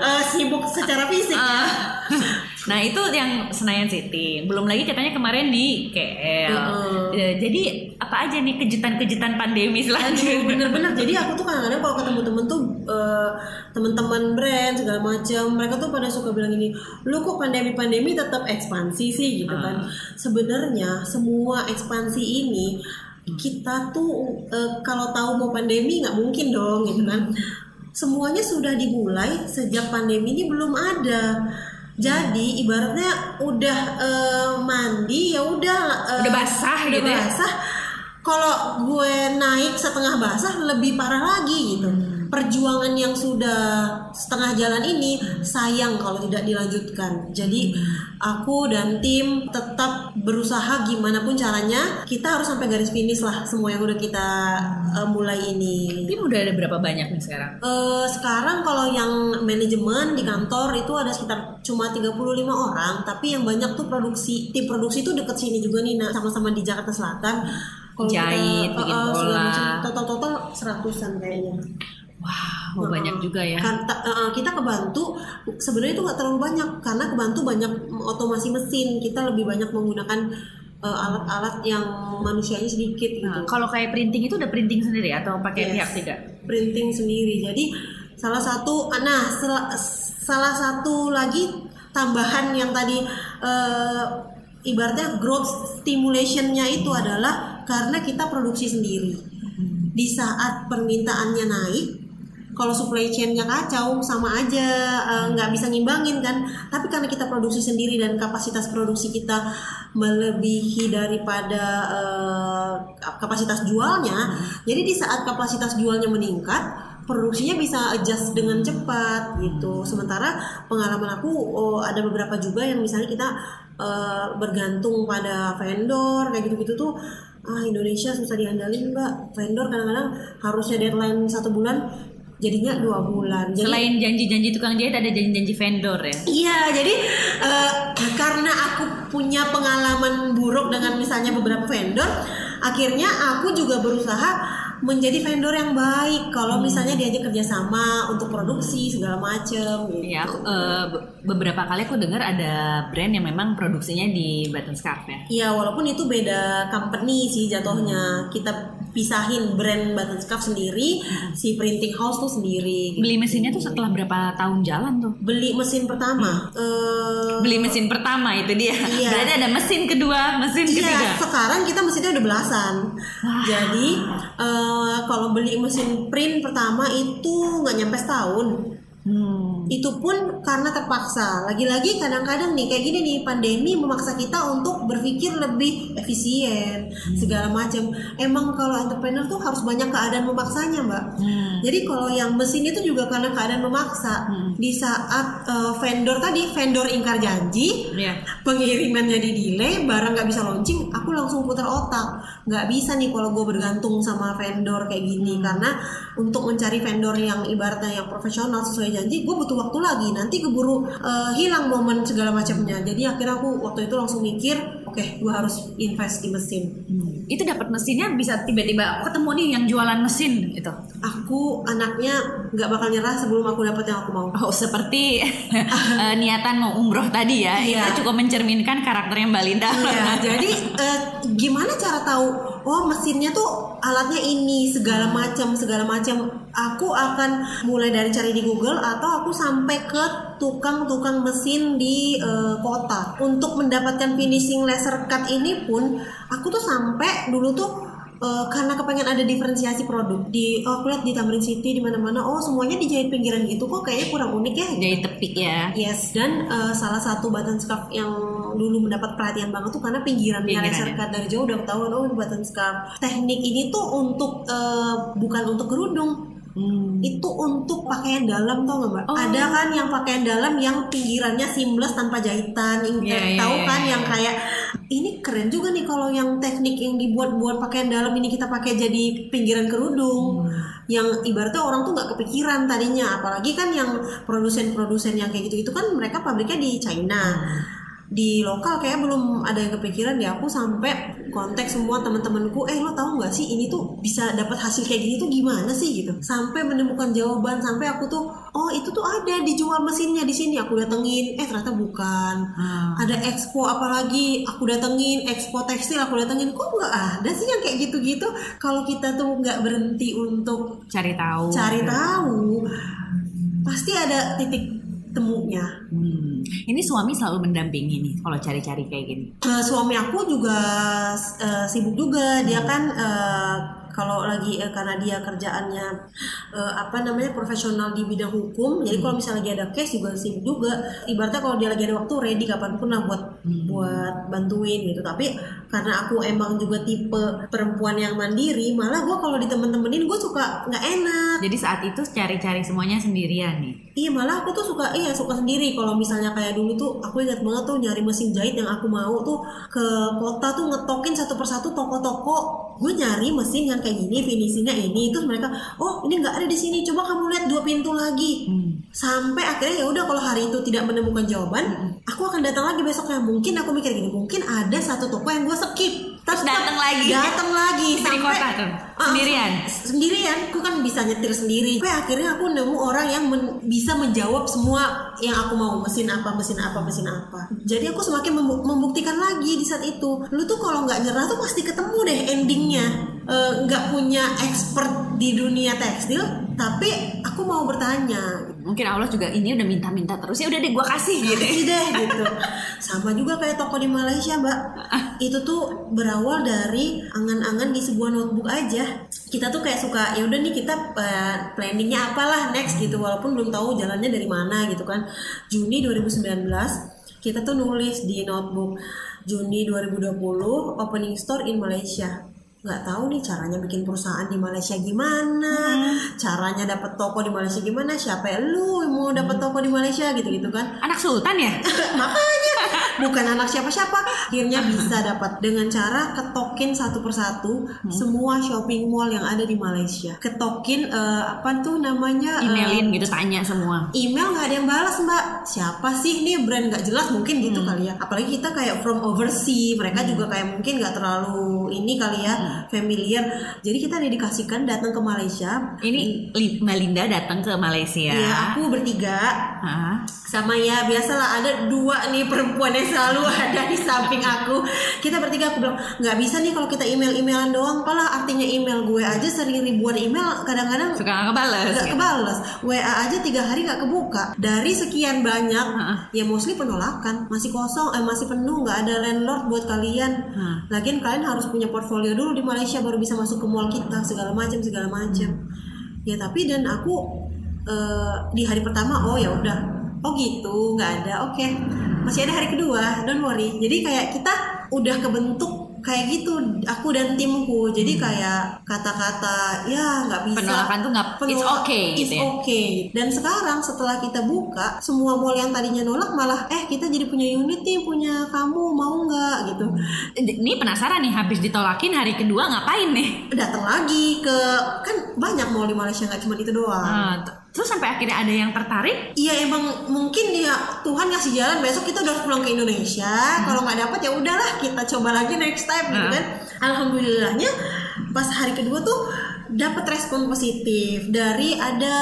uh, sibuk secara fisik. Uh, Nah itu yang Senayan City. Belum lagi katanya kemarin di KL. Uh, jadi apa aja nih kejutan-kejutan pandemi selanjutnya? Bener-bener. Jadi aku tuh kadang-kadang kalau ketemu temen tuh uh, teman-teman brand segala macam, mereka tuh pada suka bilang ini, lu kok pandemi-pandemi tetap ekspansi sih gitu uh. kan? Sebenarnya semua ekspansi ini kita tuh uh, kalau tahu mau pandemi nggak mungkin dong gitu kan semuanya sudah dimulai sejak pandemi ini belum ada jadi ibaratnya udah uh, mandi ya udah uh, udah basah udah gitu ya? basah. Kalau gue naik setengah basah lebih parah lagi gitu. Hmm perjuangan yang sudah setengah jalan ini sayang kalau tidak dilanjutkan. Jadi aku dan tim tetap berusaha gimana pun caranya kita harus sampai garis finish lah semua yang udah kita uh, mulai ini. Tim udah ada berapa banyak nih sekarang? Uh, sekarang kalau yang manajemen di kantor itu ada sekitar cuma 35 orang, tapi yang banyak tuh produksi tim produksi itu deket sini juga nih, nah sama-sama di Jakarta Selatan. Jahit, kita, bikin uh, bola. Total-total seratusan kayaknya. Wow, uh, banyak juga ya. Kan, uh, kita kebantu sebenarnya itu nggak terlalu banyak karena kebantu banyak otomasi mesin. Kita lebih banyak menggunakan alat-alat uh, yang manusianya sedikit nah, gitu. Kalau kayak printing itu udah printing sendiri atau pakai yes, pihak tidak? Printing sendiri. Jadi salah satu nah sel, salah satu lagi tambahan yang tadi uh, ibaratnya growth stimulationnya itu adalah karena kita produksi sendiri. Di saat permintaannya naik, kalau supply chainnya kacau sama aja eh, nggak uh, bisa ngimbangin kan? Tapi karena kita produksi sendiri dan kapasitas produksi kita melebihi daripada uh, kapasitas jualnya hmm. jadi di saat kapasitas jualnya meningkat produksinya bisa adjust dengan cepat gitu. Sementara pengalaman aku oh, ada beberapa juga yang misalnya kita uh, bergantung pada vendor kayak gitu-gitu tuh ah Indonesia susah diandalin mbak. Vendor kadang-kadang harusnya deadline satu bulan jadinya dua bulan. Jadi, Selain janji-janji tukang jahit ada janji-janji vendor ya? Iya, jadi uh, karena aku punya pengalaman buruk dengan misalnya beberapa vendor, akhirnya aku juga berusaha menjadi vendor yang baik kalau hmm. misalnya diajak kerjasama untuk produksi segala macem gitu. Ya, uh, beberapa kali aku dengar ada brand yang memang produksinya di Button Scarf ya. Iya, walaupun itu beda company sih jatuhnya. Hmm. Kita pisahin brand button scarf sendiri, si printing house tuh sendiri. Beli mesinnya tuh setelah berapa tahun jalan tuh? Beli mesin pertama. eh, Beli mesin pertama itu dia. Iya. Berarti ada mesin kedua, mesin ketiga. Iya, sekarang kita mesinnya udah belasan. Jadi eh, kalau beli mesin print pertama itu nggak nyampe setahun. Hmm. Itu pun karena terpaksa. Lagi-lagi kadang-kadang nih kayak gini nih pandemi memaksa kita untuk berpikir lebih efisien segala macam. Emang kalau entrepreneur tuh harus banyak keadaan memaksanya, Mbak. Hmm. Jadi kalau yang mesin itu juga karena keadaan memaksa. Hmm. Di saat eh, vendor tadi vendor ingkar janji, Iya. pengiriman jadi delay, barang nggak bisa launching, aku langsung putar otak. Nggak bisa nih kalau gue bergantung sama vendor kayak gini, karena untuk mencari vendor yang ibaratnya yang profesional sesuai janji, gue butuh waktu lagi. Nanti keburu eh, hilang momen segala macamnya. Jadi akhirnya aku waktu itu langsung mikir, oke, gue harus invest di mesin. Hmm. Itu dapat mesinnya bisa tiba-tiba ketemu nih yang jualan mesin itu. Aku anaknya nggak bakal nyerah sebelum aku dapat yang aku mau. Oh seperti eh, niatan mau umroh tadi ya. Iya. Itu cukup mencerminkan karakternya Mbak Linda. Iya, jadi eh, gimana cara tahu? Oh, mesinnya tuh alatnya ini segala macam, segala macam. Aku akan mulai dari cari di Google atau aku sampai ke tukang-tukang mesin di eh, kota. Untuk mendapatkan finishing laser cut ini pun, aku tuh sampai dulu tuh eh, karena kepengen ada diferensiasi produk di oh, aku lihat di Tamrin City di mana-mana oh semuanya dijahit pinggiran gitu kok kayaknya kurang unik ya Jadi tepik ya. Yes, dan eh, salah satu button scarf yang dulu mendapat perhatian banget tuh karena pinggirannya Pinggirannya. laser cut dari jauh udah ketahuan oh button scarf. Teknik ini tuh untuk eh, bukan untuk kerudung, Hmm. itu untuk pakaian dalam tau nggak mbak? Oh. Ada kan yang pakaian dalam yang pinggirannya seamless tanpa jahitan, Ing- Iya, iya, tahu iya, kan iya. yang kayak ini keren juga nih kalau yang teknik yang dibuat buat pakaian dalam ini kita pakai jadi pinggiran kerudung Hmm. yang ibaratnya orang tuh nggak kepikiran tadinya apalagi kan yang produsen-produsen yang kayak gitu itu kan mereka pabriknya di China di lokal kayak belum ada yang kepikiran ya aku sampai kontak semua teman-temanku eh lo tahu nggak sih ini tuh bisa dapat hasil kayak gini tuh gimana sih? Gitu. Sampai menemukan jawaban sampai aku tuh oh itu tuh ada dijual mesinnya di sini. Aku datengin eh ternyata bukan. Ah. ada expo apalagi aku datengin expo tekstil aku datengin kok nggak ada sih yang kayak gitu-gitu? Kalau kita tuh nggak berhenti untuk Cari tahu. cari tahu pasti ada titik temunya Hmm. Ini suami selalu mendampingi nih kalau cari-cari kayak gini. Eh, suami aku juga eh, sibuk juga dia kan eh, kalau lagi eh, karena dia kerjaannya eh, apa namanya profesional di bidang hukum jadi kalau misalnya lagi ada case juga sibuk juga ibaratnya kalau dia lagi ada waktu ready kapan pun lah buat buat bantuin gitu. Tapi karena aku emang juga tipe perempuan yang mandiri malah gue kalau di temen-temenin gue suka nggak enak. Jadi saat itu cari-cari semuanya sendirian nih. Iya malah aku tuh suka iya suka sendiri. Kalau misalnya kayak dulu tuh aku ingat banget tuh nyari mesin jahit yang aku mau tuh ke kota tuh ngetokin satu persatu toko-toko. Gue nyari mesin yang kayak gini finishingnya ini. Terus mereka oh ini nggak ada di sini. Coba kamu lihat dua pintu lagi. Hmm. Sampai akhirnya ya udah kalau hari itu tidak menemukan jawaban aku akan datang lagi besoknya. Mungkin aku mikir gini mungkin ada satu toko yang gue skip Terus datang lagi. datang lagi Di sampai kota tuh, Ah, sendirian? sendirian. Aku kan bisa nyetir sendiri. Sampai akhirnya aku nemu orang yang men- bisa menjawab semua yang aku mau. Mesin apa mesin apa mesin apa. Jadi aku semakin membu- membuktikan lagi di saat itu. Lu tuh kalau nggak nyerah tuh pasti ketemu deh endingnya. Eh, nggak punya expert di dunia tekstil tapi aku mau bertanya. Mungkin Allah juga ini udah minta-minta terus ya udah deh gua kasih gitu. Kasih deh gitu. Sama juga kayak toko di Malaysia mbak. Itu tuh berawal dari angan-angan di sebuah notebook aja. Kita tuh kayak suka ya udah nih kita eh, planningnya apalah next gitu. Walaupun belum tahu jalannya dari mana gitu kan. Juni 2019 kita tuh nulis di notebook Juni 2020 opening store in Malaysia. Nggak tahu nih caranya bikin perusahaan di Malaysia gimana caranya dapat toko di Malaysia gimana siapa ya lu mau dapat toko di Malaysia gitu gitu kan. Anak sultan ya? makanya bukan anak siapa-siapa. Akhirnya bisa dapat dengan cara ketokin satu persatu semua shopping mall yang ada di Malaysia. Ketokin eh, apa tuh namanya? Eh, Emailin gitu tanya semua. email nggak ada yang balas mbak. Siapa sih? Ini brand nggak jelas mungkin gitu kali ya. Apalagi kita kayak from overseas. Mereka juga kayak mungkin nggak terlalu ini kali ya familiar. Jadi kita dedikasikan datang ke Malaysia. Ini Li- Mbak Linda datang ke Malaysia. ya aku bertiga. Hah? sama ya biasalah ada dua nih perempuan yang selalu ada di samping aku. Kita bertiga aku bilang nggak bisa nih kalau kita email emailan doang. Apalah artinya email gue aja sering ribuan email kadang-kadang suka nggak kebales. nggak kebales. WA aja tiga hari nggak kebuka. Dari sekian banyak ya mostly penolakan. Masih kosong eh masih penuh nggak ada landlord buat kalian. Hmm. lagian kalian harus punya portfolio dulu di Malaysia baru bisa masuk ke mall kita segala macam segala macam. Ya tapi dan aku eh, di hari pertama oh ya udah. Oh gitu nggak ada. Oke masih ada hari kedua don't worry. Jadi kayak kita udah kebentuk kayak gitu aku dan timku. Jadi kayak kata-kata ya nggak bisa. Penolakan tuh nggak it's okay it's gitu ya? okay. Dan sekarang setelah kita buka, semua mall yang tadinya nolak malah eh kita jadi punya unit nih, punya kamu mau nggak? Gitu. ini penasaran nih habis ditolakin hari kedua ngapain nih? Datang lagi ke kan banyak mall di Malaysia nggak cuma itu doang. Ah, t- terus sampai akhirnya ada yang tertarik Iya emang mungkin ya Tuhan ngasih jalan besok kita udah harus pulang ke Indonesia. Kalau nggak dapat ya udahlah kita coba lagi next time gitu Hmm. kan. Alhamdulillahnya pas hari kedua tuh dapat respon positif dari ada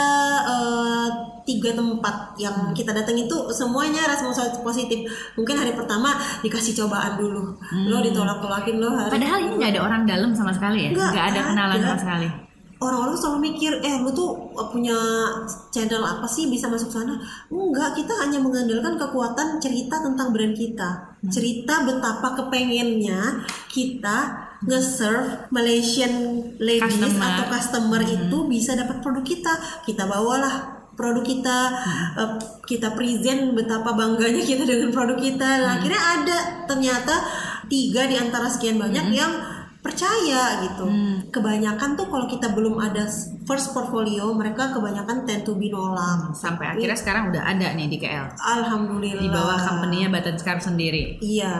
eh, tiga tempat yang kita datang itu semuanya respon positif. Mungkin hari pertama dikasih cobaan dulu. Lo ditolak-tolakin lo hari padahal ini nggak ada orang dalam sama sekali ya Nggak nggak ada kenalan ada. sama sekali orang-orang selalu mikir eh lu tuh punya channel apa sih bisa masuk sana? Enggak kita hanya mengandalkan kekuatan cerita tentang brand kita. Cerita betapa kepengennya kita nge-serve Malaysian ladies Customer. atau customer itu bisa dapat produk kita. Kita bawalah produk kita eh, kita present betapa bangganya kita dengan produk kita. Dan akhirnya ada ternyata tiga di antara sekian banyak yang percaya gitu. Kebanyakan tuh kalau kita belum ada first portfolio, mereka kebanyakan tend to be nolak. sampai akhirnya sekarang udah ada nih di KL Alhamdulillah. di bawah company-nya Button Scarf sendiri Iya.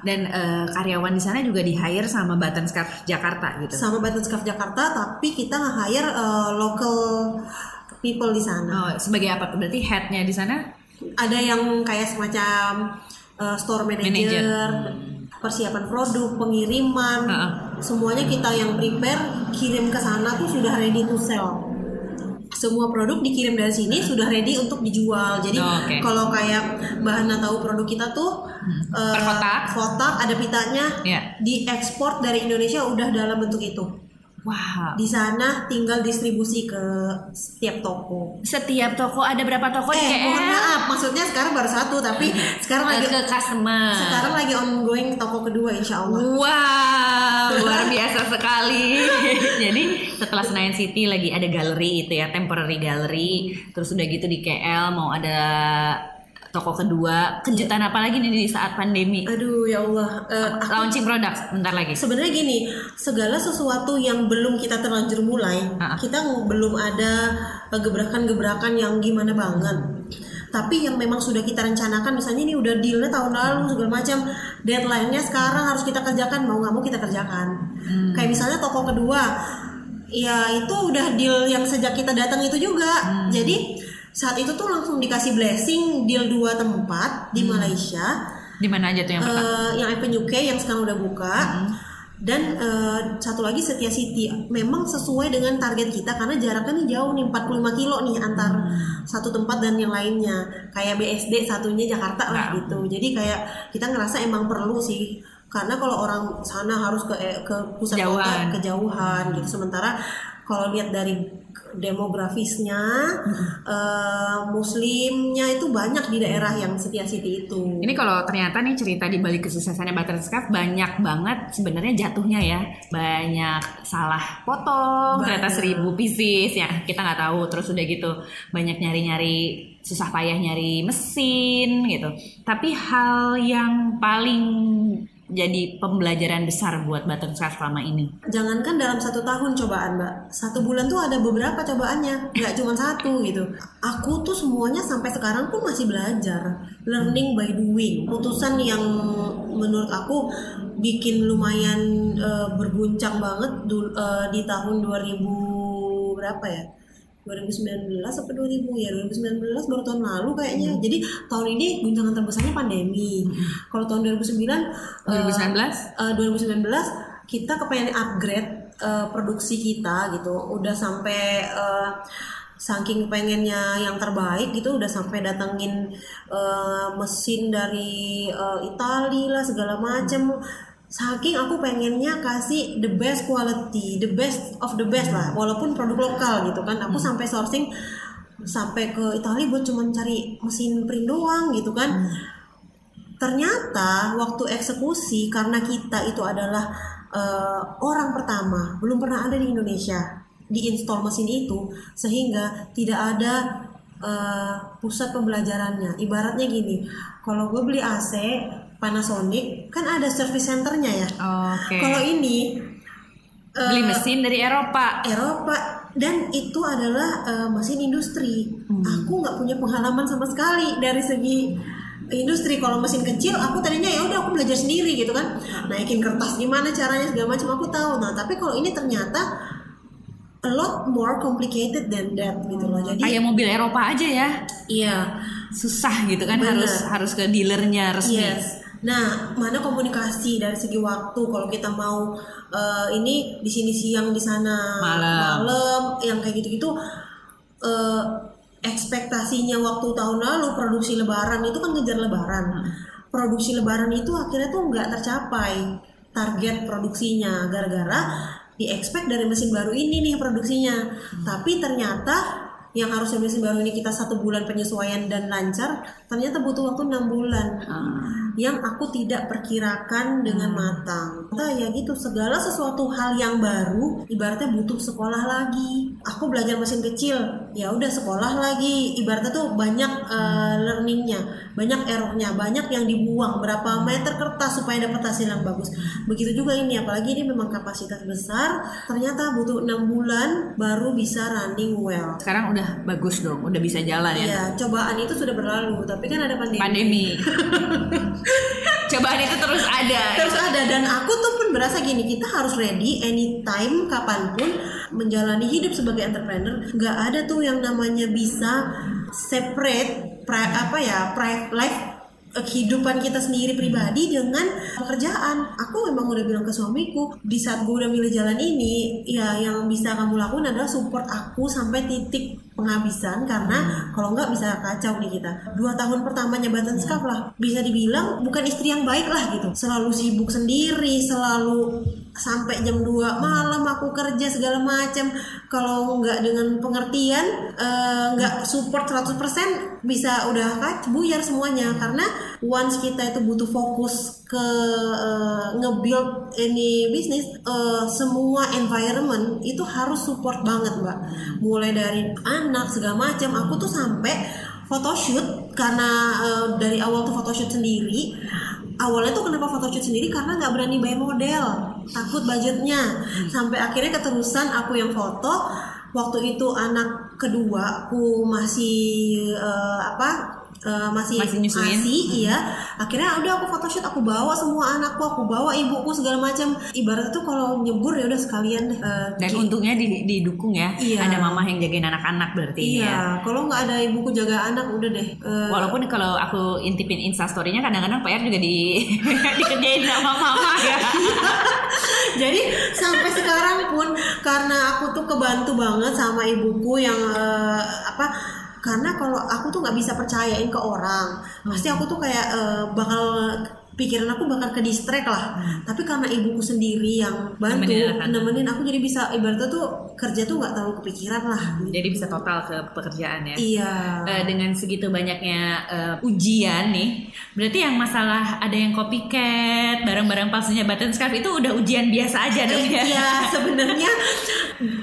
dan eh, karyawan di sana juga di hire sama Button Scarf Jakarta gitu Sama Button Scarf Jakarta, tapi kita nge-hire uh, local people di sana. oh, sebagai apa berarti headnya di sana Ada yang kayak semacam uh, store manager, Manager. Persiapan produk, pengiriman, Heeh. semuanya kita yang prepare, kirim ke sana tuh sudah ready to sell. Semua produk dikirim dari sini sudah ready untuk dijual. Jadi Oh, oke. kalau kayak bahan tahu produk kita tuh eh, Per kotak? kotak ada pitanya, Iya. diekspor dari Indonesia udah dalam bentuk itu. Wow. Di sana tinggal distribusi ke setiap toko. Setiap toko ada berapa toko di eh, KL? mohon maaf, maksudnya sekarang baru satu, tapi sekarang lagi ke customer. sekarang lagi ongoing toko kedua insya Allah. Wow, luar biasa sekali. Jadi setelah Senayan City lagi ada galeri itu ya, temporary gallery. Terus udah gitu di KL mau ada toko kedua. Kejutan apa lagi nih di saat pandemi? Aduh ya Allah. Eh, Launching product bentar lagi. Sebenarnya gini, segala sesuatu yang belum kita terlanjur mulai, Ah. kita belum ada eh, gebrakan-gebrakan yang gimana banget. Tapi yang memang sudah kita rencanakan, misalnya ini udah dealnya tahun lalu segala macam, deadline-nya sekarang harus kita kerjakan, mau nggak mau kita kerjakan. Kayak misalnya toko kedua, ya itu udah deal yang sejak kita datang itu juga. Jadi saat itu tuh langsung dikasih blessing deal dua tempat di Malaysia. Di mana aja tuh yang pertama? eh, yang Avenue K yang sekarang udah buka. Dan eh, satu lagi Setia City. Memang sesuai dengan target kita karena jaraknya nih jauh nih 45 kilo nih antar satu tempat dan yang lainnya. Kayak BSD satunya Jakarta lah Nah. gitu. Jadi kayak kita ngerasa emang perlu sih. Karena kalau orang sana harus ke eh, ke pusat kota Jauhan. kejauhan gitu. Sementara kalau lihat dari demografisnya eh, muslimnya itu banyak di daerah yang Setia City itu. Ini kalau ternyata nih cerita di balik kesuksesannya Butter Scarf banyak banget sebenarnya jatuhnya ya. Banyak salah potong Banyak. ternyata seribu pieces ya kita nggak tahu. Terus udah gitu banyak nyari-nyari susah payah nyari mesin gitu. Tapi hal yang paling jadi pembelajaran besar buat Butter Scarf selama ini? Jangankan dalam satu tahun cobaan mbak. Satu bulan tuh ada beberapa cobaannya. Gak cuma satu gitu. Aku tuh semuanya sampai sekarang pun masih belajar. Learning by doing. Putusan yang menurut aku Bikin lumayan eh, berguncang banget eh, Di tahun 2000 berapa ya 2019 apa 2000 ya 2019 baru tahun lalu kayaknya. Jadi tahun ini guncangan terbesarnya pandemi. Kalau tahun 2009 eh, 2019 Eh, 2019 kita kepengen upgrade eh, produksi kita gitu. Udah sampai eh, saking pengennya yang terbaik gitu udah sampai datengin uh, mesin dari uh, Itali lah segala macam saking aku pengennya kasih the best quality the best of the best lah walaupun produk lokal gitu kan aku hmm. sampai sourcing sampai ke Italia buat cuma cari mesin print doang gitu kan hmm. ternyata waktu eksekusi karena kita itu adalah uh, orang pertama belum pernah ada di Indonesia diinstal mesin itu sehingga tidak ada uh, pusat pembelajarannya. Ibaratnya gini, kalau gue beli AC Panasonic kan ada service centernya ya. Okay. Kalau ini uh, beli mesin dari Eropa. Eropa dan itu adalah uh, mesin industri. Hmm. Aku nggak punya pengalaman sama sekali dari segi industri kalau mesin kecil aku tadinya ya udah aku belajar sendiri gitu kan naikin kertas gimana caranya segala macam aku tahu nah tapi kalau ini ternyata a lot more complicated than that gitu loh. Jadi kayak mobil Eropa aja ya. Iya. Susah gitu kan Bener. harus harus ke dealernya resmi. Yes. Nah, mana komunikasi dari segi waktu kalau kita mau uh, ini di sini siang di sana malam, malam yang kayak gitu-gitu uh, ekspektasinya waktu tahun lalu produksi lebaran itu kan ngejar lebaran. Hmm. Produksi lebaran itu akhirnya tuh nggak tercapai target produksinya gara-gara di expect dari mesin baru ini nih produksinya hmm. tapi ternyata yang harusnya mesin baru ini kita satu bulan penyesuaian dan lancar ternyata butuh waktu enam bulan. Hmm. yang aku tidak perkirakan dengan hmm. matang. Nah ya gitu segala sesuatu hal yang baru ibaratnya butuh sekolah lagi. Aku belajar mesin kecil ya udah sekolah lagi. Ibaratnya tuh banyak uh, learningnya banyak errornya banyak yang dibuang berapa meter kertas supaya dapat hasil yang bagus. Begitu juga ini apalagi ini memang kapasitas besar ternyata butuh enam bulan baru bisa running well. Sekarang udah bagus dong, udah bisa jalan ya. Iya, cobaan itu sudah berlalu, tapi kan ada pandemi. Pandemi. cobaan itu terus ada. Terus ada dan aku tuh pun berasa gini, kita harus ready anytime kapan pun menjalani hidup sebagai entrepreneur. Gak ada tuh yang namanya bisa separate apa ya private life kehidupan kita sendiri pribadi dengan pekerjaan. Aku memang udah bilang ke suamiku di saat gue udah milih jalan ini, ya yang bisa kamu lakukan adalah support aku sampai titik penghabisan karena hmm. kalau nggak bisa kacau nih kita dua tahun pertamanya Button Scarf lah bisa dibilang bukan istri yang baik lah gitu selalu sibuk sendiri selalu sampai jam 2 malam aku kerja segala macam. Kalau nggak dengan pengertian eh, nggak uh, support 100% bisa udah kac buyar semuanya. Karena once kita itu butuh fokus ke uh, nge-build ini bisnis uh, semua environment itu harus support banget mbak. Mulai dari anak segala macam. Aku tuh sampai photoshoot karena uh, dari awal tuh photoshoot sendiri. Awalnya tuh kenapa photoshoot sendiri? Karena nggak berani bayar model takut budgetnya. Sampai akhirnya keterusan aku yang foto waktu itu anak kedua aku masih uh, apa uh, masih masih nyusuin? masih, hmm. iya. Akhirnya udah aku photoshoot aku bawa semua anakku aku bawa ibuku segala macam. Ibarat tuh kalau nyebur ya udah sekalian deh uh, dan ki- untungnya didukung ya. Iya. ada mama yang jagain anak-anak berarti iya. ya. kalau nggak ada ibuku jaga anak udah deh uh, walaupun kalau aku intipin instastorynya kadang-kadang PR juga di dikerjain sama mama. Ya jadi sampai sekarang pun karena aku tuh kebantu banget sama ibuku yang uh, apa karena kalau aku tuh nggak bisa percayain ke orang hmm. pasti aku tuh kayak uh, bakal pikiran aku bakal ke distract lah. Hmm. tapi karena ibuku sendiri yang bantu nemenin, nemenin aku jadi bisa ibaratnya tuh kerja tuh nggak terlalu kepikiran lah. Jadi bisa total ke pekerjaan ya. Iya. Uh, dengan segitu banyaknya uh, ujian nih berarti yang masalah ada yang copycat barang-barang palsunya button scarf itu udah ujian biasa aja dong ya? Iya sebenarnya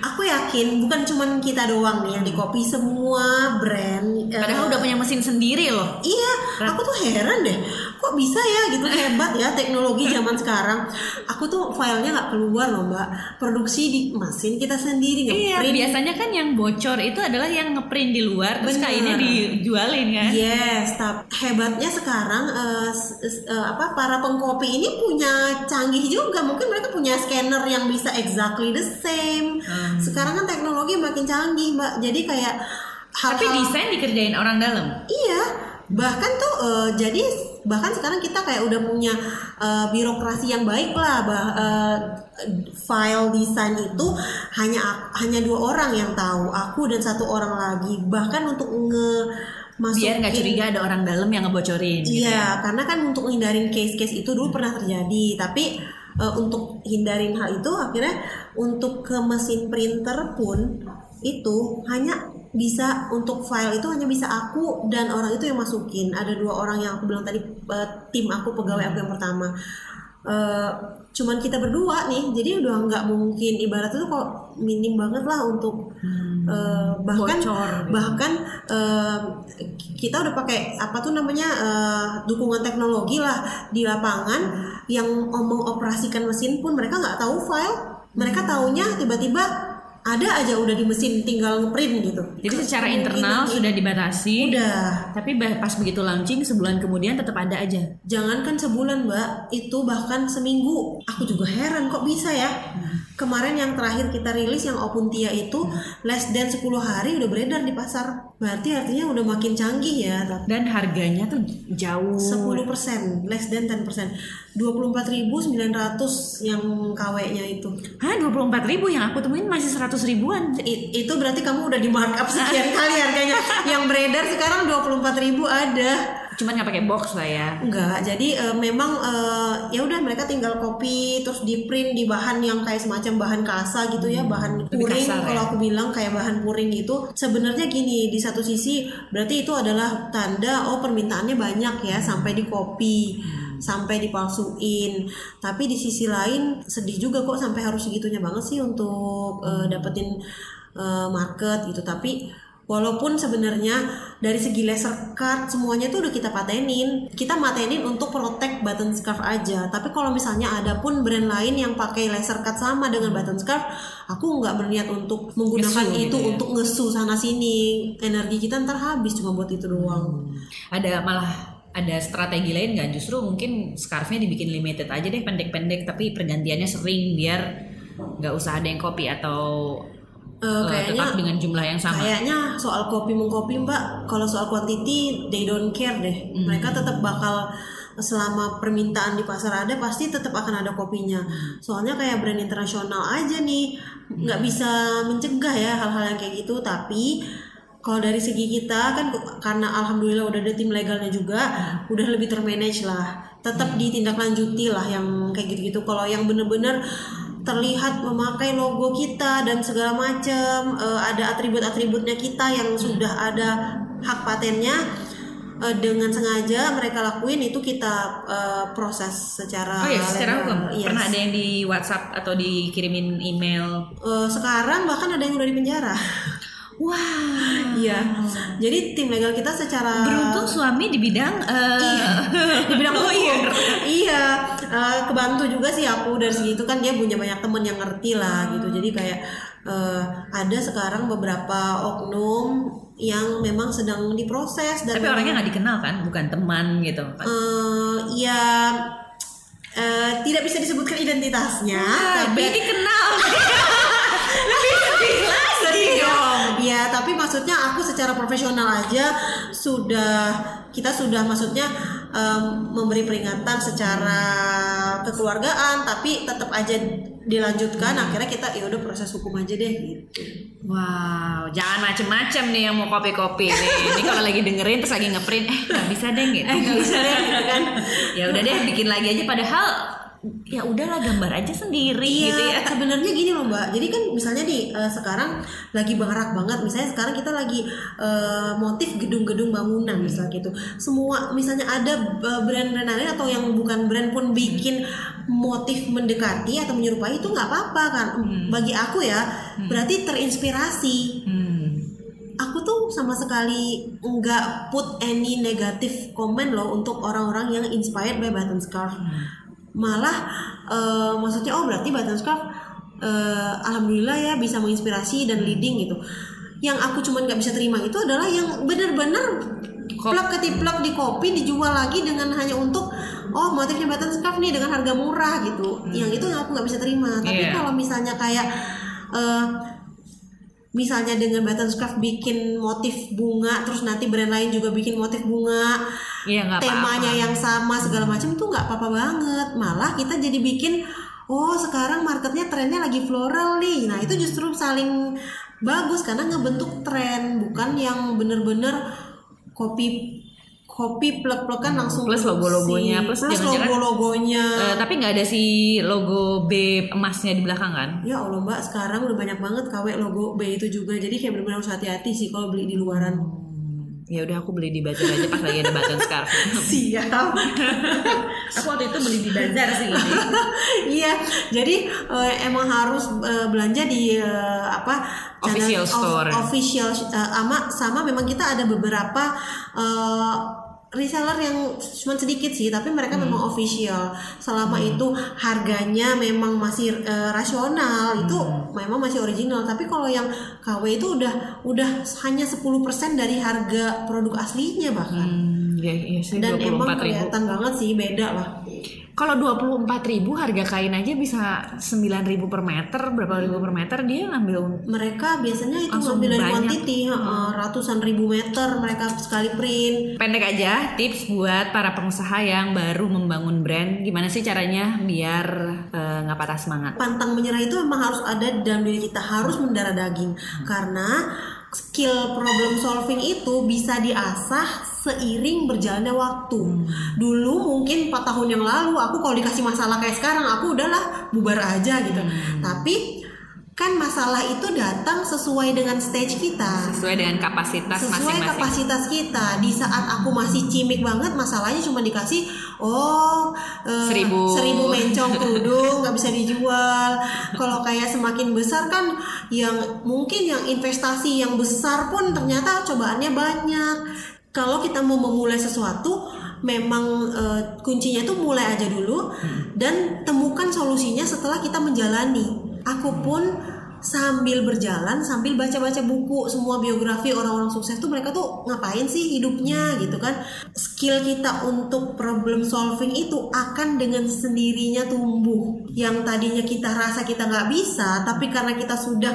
aku yakin bukan cuma kita doang nih yang di copy semua brand padahal uh, udah punya mesin sendiri loh. Iya aku tuh heran deh kok bisa ya gitu hebat ya teknologi zaman sekarang. Aku tuh filenya nggak keluar loh mbak. Produksi di mesin kita sendiri ngeprint. Iya, biasanya kan yang bocor itu adalah yang ngeprint di luar terus kainnya dijualin kan? Yes tapi hebatnya sekarang uh, uh, apa para pengkopi ini punya canggih juga. Mungkin mereka punya scanner yang bisa exactly the same. Hmm. sekarang kan teknologi makin canggih mbak. Jadi kayak tapi desain dikerjain orang dalam? Iya. Bahkan tuh uh, jadi bahkan sekarang kita kayak udah punya uh, birokrasi yang baik lah bah, uh, file desain itu hanya hanya dua orang yang tahu aku dan satu orang lagi bahkan untuk nge Masukin, biar nggak curiga ada orang dalam yang ngebocorin gitu iya gitu ya. karena kan untuk hindarin case-case itu dulu pernah terjadi tapi uh, untuk hindarin hal itu akhirnya untuk ke mesin printer pun itu hanya bisa untuk file itu hanya bisa aku dan orang itu yang masukin ada dua orang yang aku bilang tadi uh, tim aku pegawai aku yang pertama uh, cuman kita berdua nih jadi udah nggak mungkin ibarat itu kok minim banget lah untuk hmm, uh, bahkan bocor, gitu. bahkan uh, kita udah pakai apa tuh namanya uh, dukungan teknologi lah di lapangan hmm. yang ngomong operasikan mesin pun mereka nggak tahu file mereka hmm. taunya tiba-tiba ada aja udah di mesin tinggal ngeprint gitu. Jadi secara internal sudah dibatasi. Udah. Tapi pas begitu launching sebulan kemudian tetap ada aja. Jangankan sebulan mbak, itu bahkan seminggu. Aku juga heran kok bisa ya. Hmm. Kemarin yang terakhir kita rilis yang Opuntia itu hmm. less than 10 hari udah beredar di pasar. Berarti artinya udah makin canggih ya. Dan harganya tuh jauh. 10%, less than 10%. 24.900 yang KW-nya itu. Hah, 24.000 yang aku temuin masih 100 ribuan. I, itu berarti kamu udah di markup sekian kali harganya. yang beredar sekarang 24.000 ada cuman nggak pakai box lah ya Enggak, jadi uh, memang uh, ya udah mereka tinggal copy terus di print di bahan yang kayak semacam bahan kasa gitu ya hmm, bahan puring ya? kalau aku bilang kayak bahan puring itu sebenarnya gini di satu sisi berarti itu adalah tanda oh permintaannya banyak ya sampai di copy hmm. Sampai dipalsuin tapi di sisi lain sedih juga kok sampai harus segitunya banget sih untuk uh, dapetin uh, market gitu tapi Walaupun sebenarnya dari segi laser cut semuanya itu udah kita patenin. Kita matenin untuk protect button scarf aja. Tapi kalau misalnya ada pun brand lain yang pakai laser cut sama dengan button scarf, aku nggak berniat untuk menggunakan ngesu, itu gitu ya? untuk ngesu sana sini. Energi kita ntar habis cuma buat itu doang. Hmm. Ada malah ada strategi lain nggak justru mungkin scarfnya dibikin limited aja deh pendek-pendek tapi pergantiannya sering biar nggak usah ada yang copy atau uh, kayaknya tetap dengan jumlah yang sama. Kayaknya soal kopi mengkopi mbak, kalau soal quantity they don't care deh. Mm. Mereka tetap bakal selama permintaan di pasar ada pasti tetap akan ada kopinya. Soalnya kayak brand internasional aja nih nggak mm. bisa mencegah ya hal-hal yang kayak gitu. Tapi kalau dari segi kita kan karena alhamdulillah udah ada tim legalnya juga, mm. udah lebih termanage lah. Tetap mm. ditindaklanjuti lah yang kayak gitu-gitu. Kalau yang bener-bener terlihat memakai logo kita dan segala macam uh, ada atribut-atributnya kita yang sudah ada hak patennya uh, dengan sengaja mereka lakuin itu kita uh, proses secara oh ya secara hukum yes. pernah ada yang di WhatsApp atau dikirimin email uh, sekarang bahkan ada yang udah di penjara Wah, iya. Jadi tim legal kita secara beruntung suami di bidang uh... iya, di bidang oh, iya. iya, uh, kebantu juga sih aku dari situ kan dia punya banyak temen yang ngerti lah gitu. Jadi kayak uh, ada sekarang beberapa oknum yang memang sedang diproses dan tapi orangnya nggak dikenal kan, bukan teman gitu. Kan? Uh, ya uh, tidak bisa disebutkan identitasnya. Ah, tapi dikenal. Iya, tapi maksudnya aku secara profesional aja sudah kita sudah maksudnya um, memberi peringatan secara kekeluargaan, tapi tetap aja dilanjutkan. Hmm. Akhirnya kita ya udah proses hukum aja deh gitu. Wow, jangan macem-macem nih yang mau kopi-kopi nih. Ini kalau lagi dengerin terus lagi ngeprint, eh nggak bisa deh gitu. Eh bisa deh gitu kan. ya udah deh bikin lagi aja. Padahal ya udahlah gambar aja sendiri iya, gitu ya sebenarnya gini loh mbak jadi kan misalnya di uh, sekarang lagi barak banget misalnya sekarang kita lagi uh, motif gedung-gedung bangunan hmm. misalnya gitu semua misalnya ada brand-brand lain atau yang bukan brand pun bikin motif mendekati atau menyerupai itu nggak apa-apa kan hmm. bagi aku ya hmm. berarti terinspirasi hmm. aku tuh sama sekali nggak put any negatif comment loh untuk orang-orang yang inspired by button scarf hmm malah uh, maksudnya oh berarti button scarf uh, alhamdulillah ya bisa menginspirasi dan leading gitu yang aku cuman nggak bisa terima itu adalah yang benar-benar plak ketiplak di kopi dijual lagi dengan hanya untuk oh motifnya button scarf nih dengan harga murah gitu hmm. yang itu yang aku nggak bisa terima tapi yeah. kalau misalnya kayak uh, misalnya dengan button scarf bikin motif bunga terus nanti brand lain juga bikin motif bunga Iya nggak temanya apa-apa. yang sama segala macam itu nggak apa-apa banget malah kita jadi bikin oh sekarang marketnya trennya lagi floral nih nah itu justru saling bagus karena ngebentuk tren bukan yang bener-bener kopi kopi plek-plekan langsung Plus logo-logonya, plus jangan-jangan- logo-logonya Eh, tapi nggak ada si logo B emasnya di belakang kan? Ya Allah mbak, sekarang udah banyak banget KW logo B itu juga Jadi kayak bener-bener harus hati-hati sih kalau beli di luaran Ya udah aku beli di bazar aja pas lagi ada button scarf. Siap aku waktu itu beli di bazar sih. Iya, jadi eh, emang harus eh, belanja di eh, apa Official of- store. official eh, ama sama memang kita ada beberapa eh, reseller yang cuma sedikit sih, tapi mereka Hmm. memang official. Selama itu harganya memang masih eh, rasional, itu Hmm. memang masih original. Tapi kalau yang KW itu udah udah hanya 10% dari harga produk aslinya bahkan. Hmm, iya, iya sih Dan emang 24 ribu. kelihatan banget sih beda lah. Kalau 24 ribu harga kain aja bisa 9 ribu per meter, berapa ribu per meter dia ngambil mereka biasanya itu ngambil dari quantity heeh, ratusan ribu meter mereka sekali print. Pendek aja tips buat para pengusaha yang baru membangun brand. Gimana sih caranya biar eh, nggak patah semangat? Pantang menyerah itu memang harus ada dalam diri kita harus mendarah daging. Karena skill problem solving itu bisa diasah seiring berjalannya waktu. Dulu mungkin 4 tahun yang lalu aku kalau dikasih masalah kayak sekarang aku udahlah bubar aja gitu. Tapi kan masalah itu datang sesuai dengan stage kita. Sesuai dengan kapasitas sesuai masing-masing. kapasitas kita. Di saat aku masih cimik banget masalahnya cuma dikasih oh eh, Seribu. seribu mencong kerudung nggak bisa dijual. Kalau kayak semakin besar kan yang mungkin yang investasi yang besar pun ternyata cobaannya banyak kalau kita mau memulai sesuatu memang eh, kuncinya itu mulai aja dulu dan temukan solusinya setelah kita menjalani. Aku pun sambil berjalan sambil baca-baca buku semua biografi orang-orang sukses tuh mereka tuh ngapain sih hidupnya gitu kan? Skill kita untuk problem solving itu akan dengan sendirinya tumbuh. Yang tadinya kita rasa kita nggak bisa tapi karena kita sudah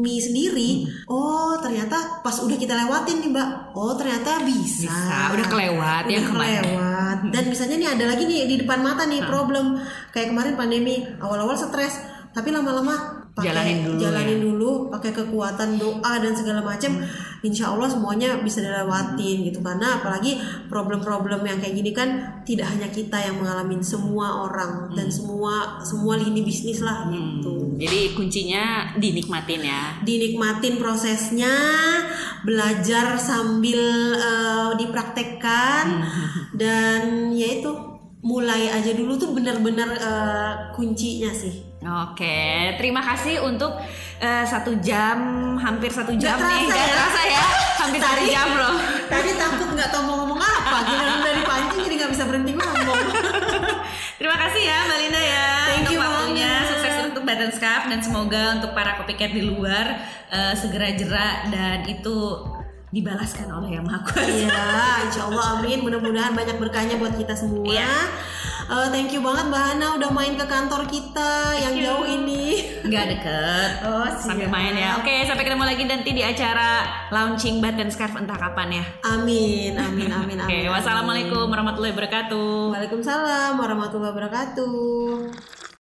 menyelami sendiri. Oh ternyata pas udah kita lewatin nih mbak. Oh ternyata bisa, bisa. Udah kelewat udah yang kemarin. kelewat. Dan misalnya nih ada lagi nih di depan mata nih problem. Kayak kemarin pandemi awal-awal stres. Tapi lama-lama pakai Jalanin dulu jalanin ya. dulu pakai kekuatan doa dan segala macam insya Allah semuanya bisa dilewatin gitu. Karena apalagi problem-problem yang kayak gini kan tidak hanya kita yang mengalami semua orang dan semua semua lini bisnis lah gitu. Jadi kuncinya dinikmatin ya. Dinikmatin prosesnya, belajar sambil eh, dipraktekkan. Dan ya itu mulai aja dulu tuh benar-benar eh, kuncinya sih. Oke, terima kasih untuk eh, satu jam, hampir satu jam Nggak nih, terasa Nggak ya? terasa ya, hampir satu jam loh. Tadi takut nggak tahu mau ngomong apa, giliran dari pancing jadi nggak bisa berhenti ngomong. Terima kasih ya Mbak Linda ya Thank untuk you waktunya. banget. Sukses untuk Button Scarf dan semoga untuk para copycat di luar eh, segera jerak dan itu dibalaskan oleh Yang Maha Kuasa. Iya, insya Allah amin. Mudah-mudahan banyak berkahnya buat kita semua. Iya. Eh, thank you banget Mbak Hana udah main ke kantor kita yang you. jauh ini. Nggak deket. Oh, siap. main ya. Oke, sampai ketemu lagi nanti di acara launching Button Scarf entah kapan ya. Amin, amin, amin, amin. Oke, wassalamualaikum warahmatullahi wabarakatuh. Waalaikumsalam warahmatullahi wabarakatuh.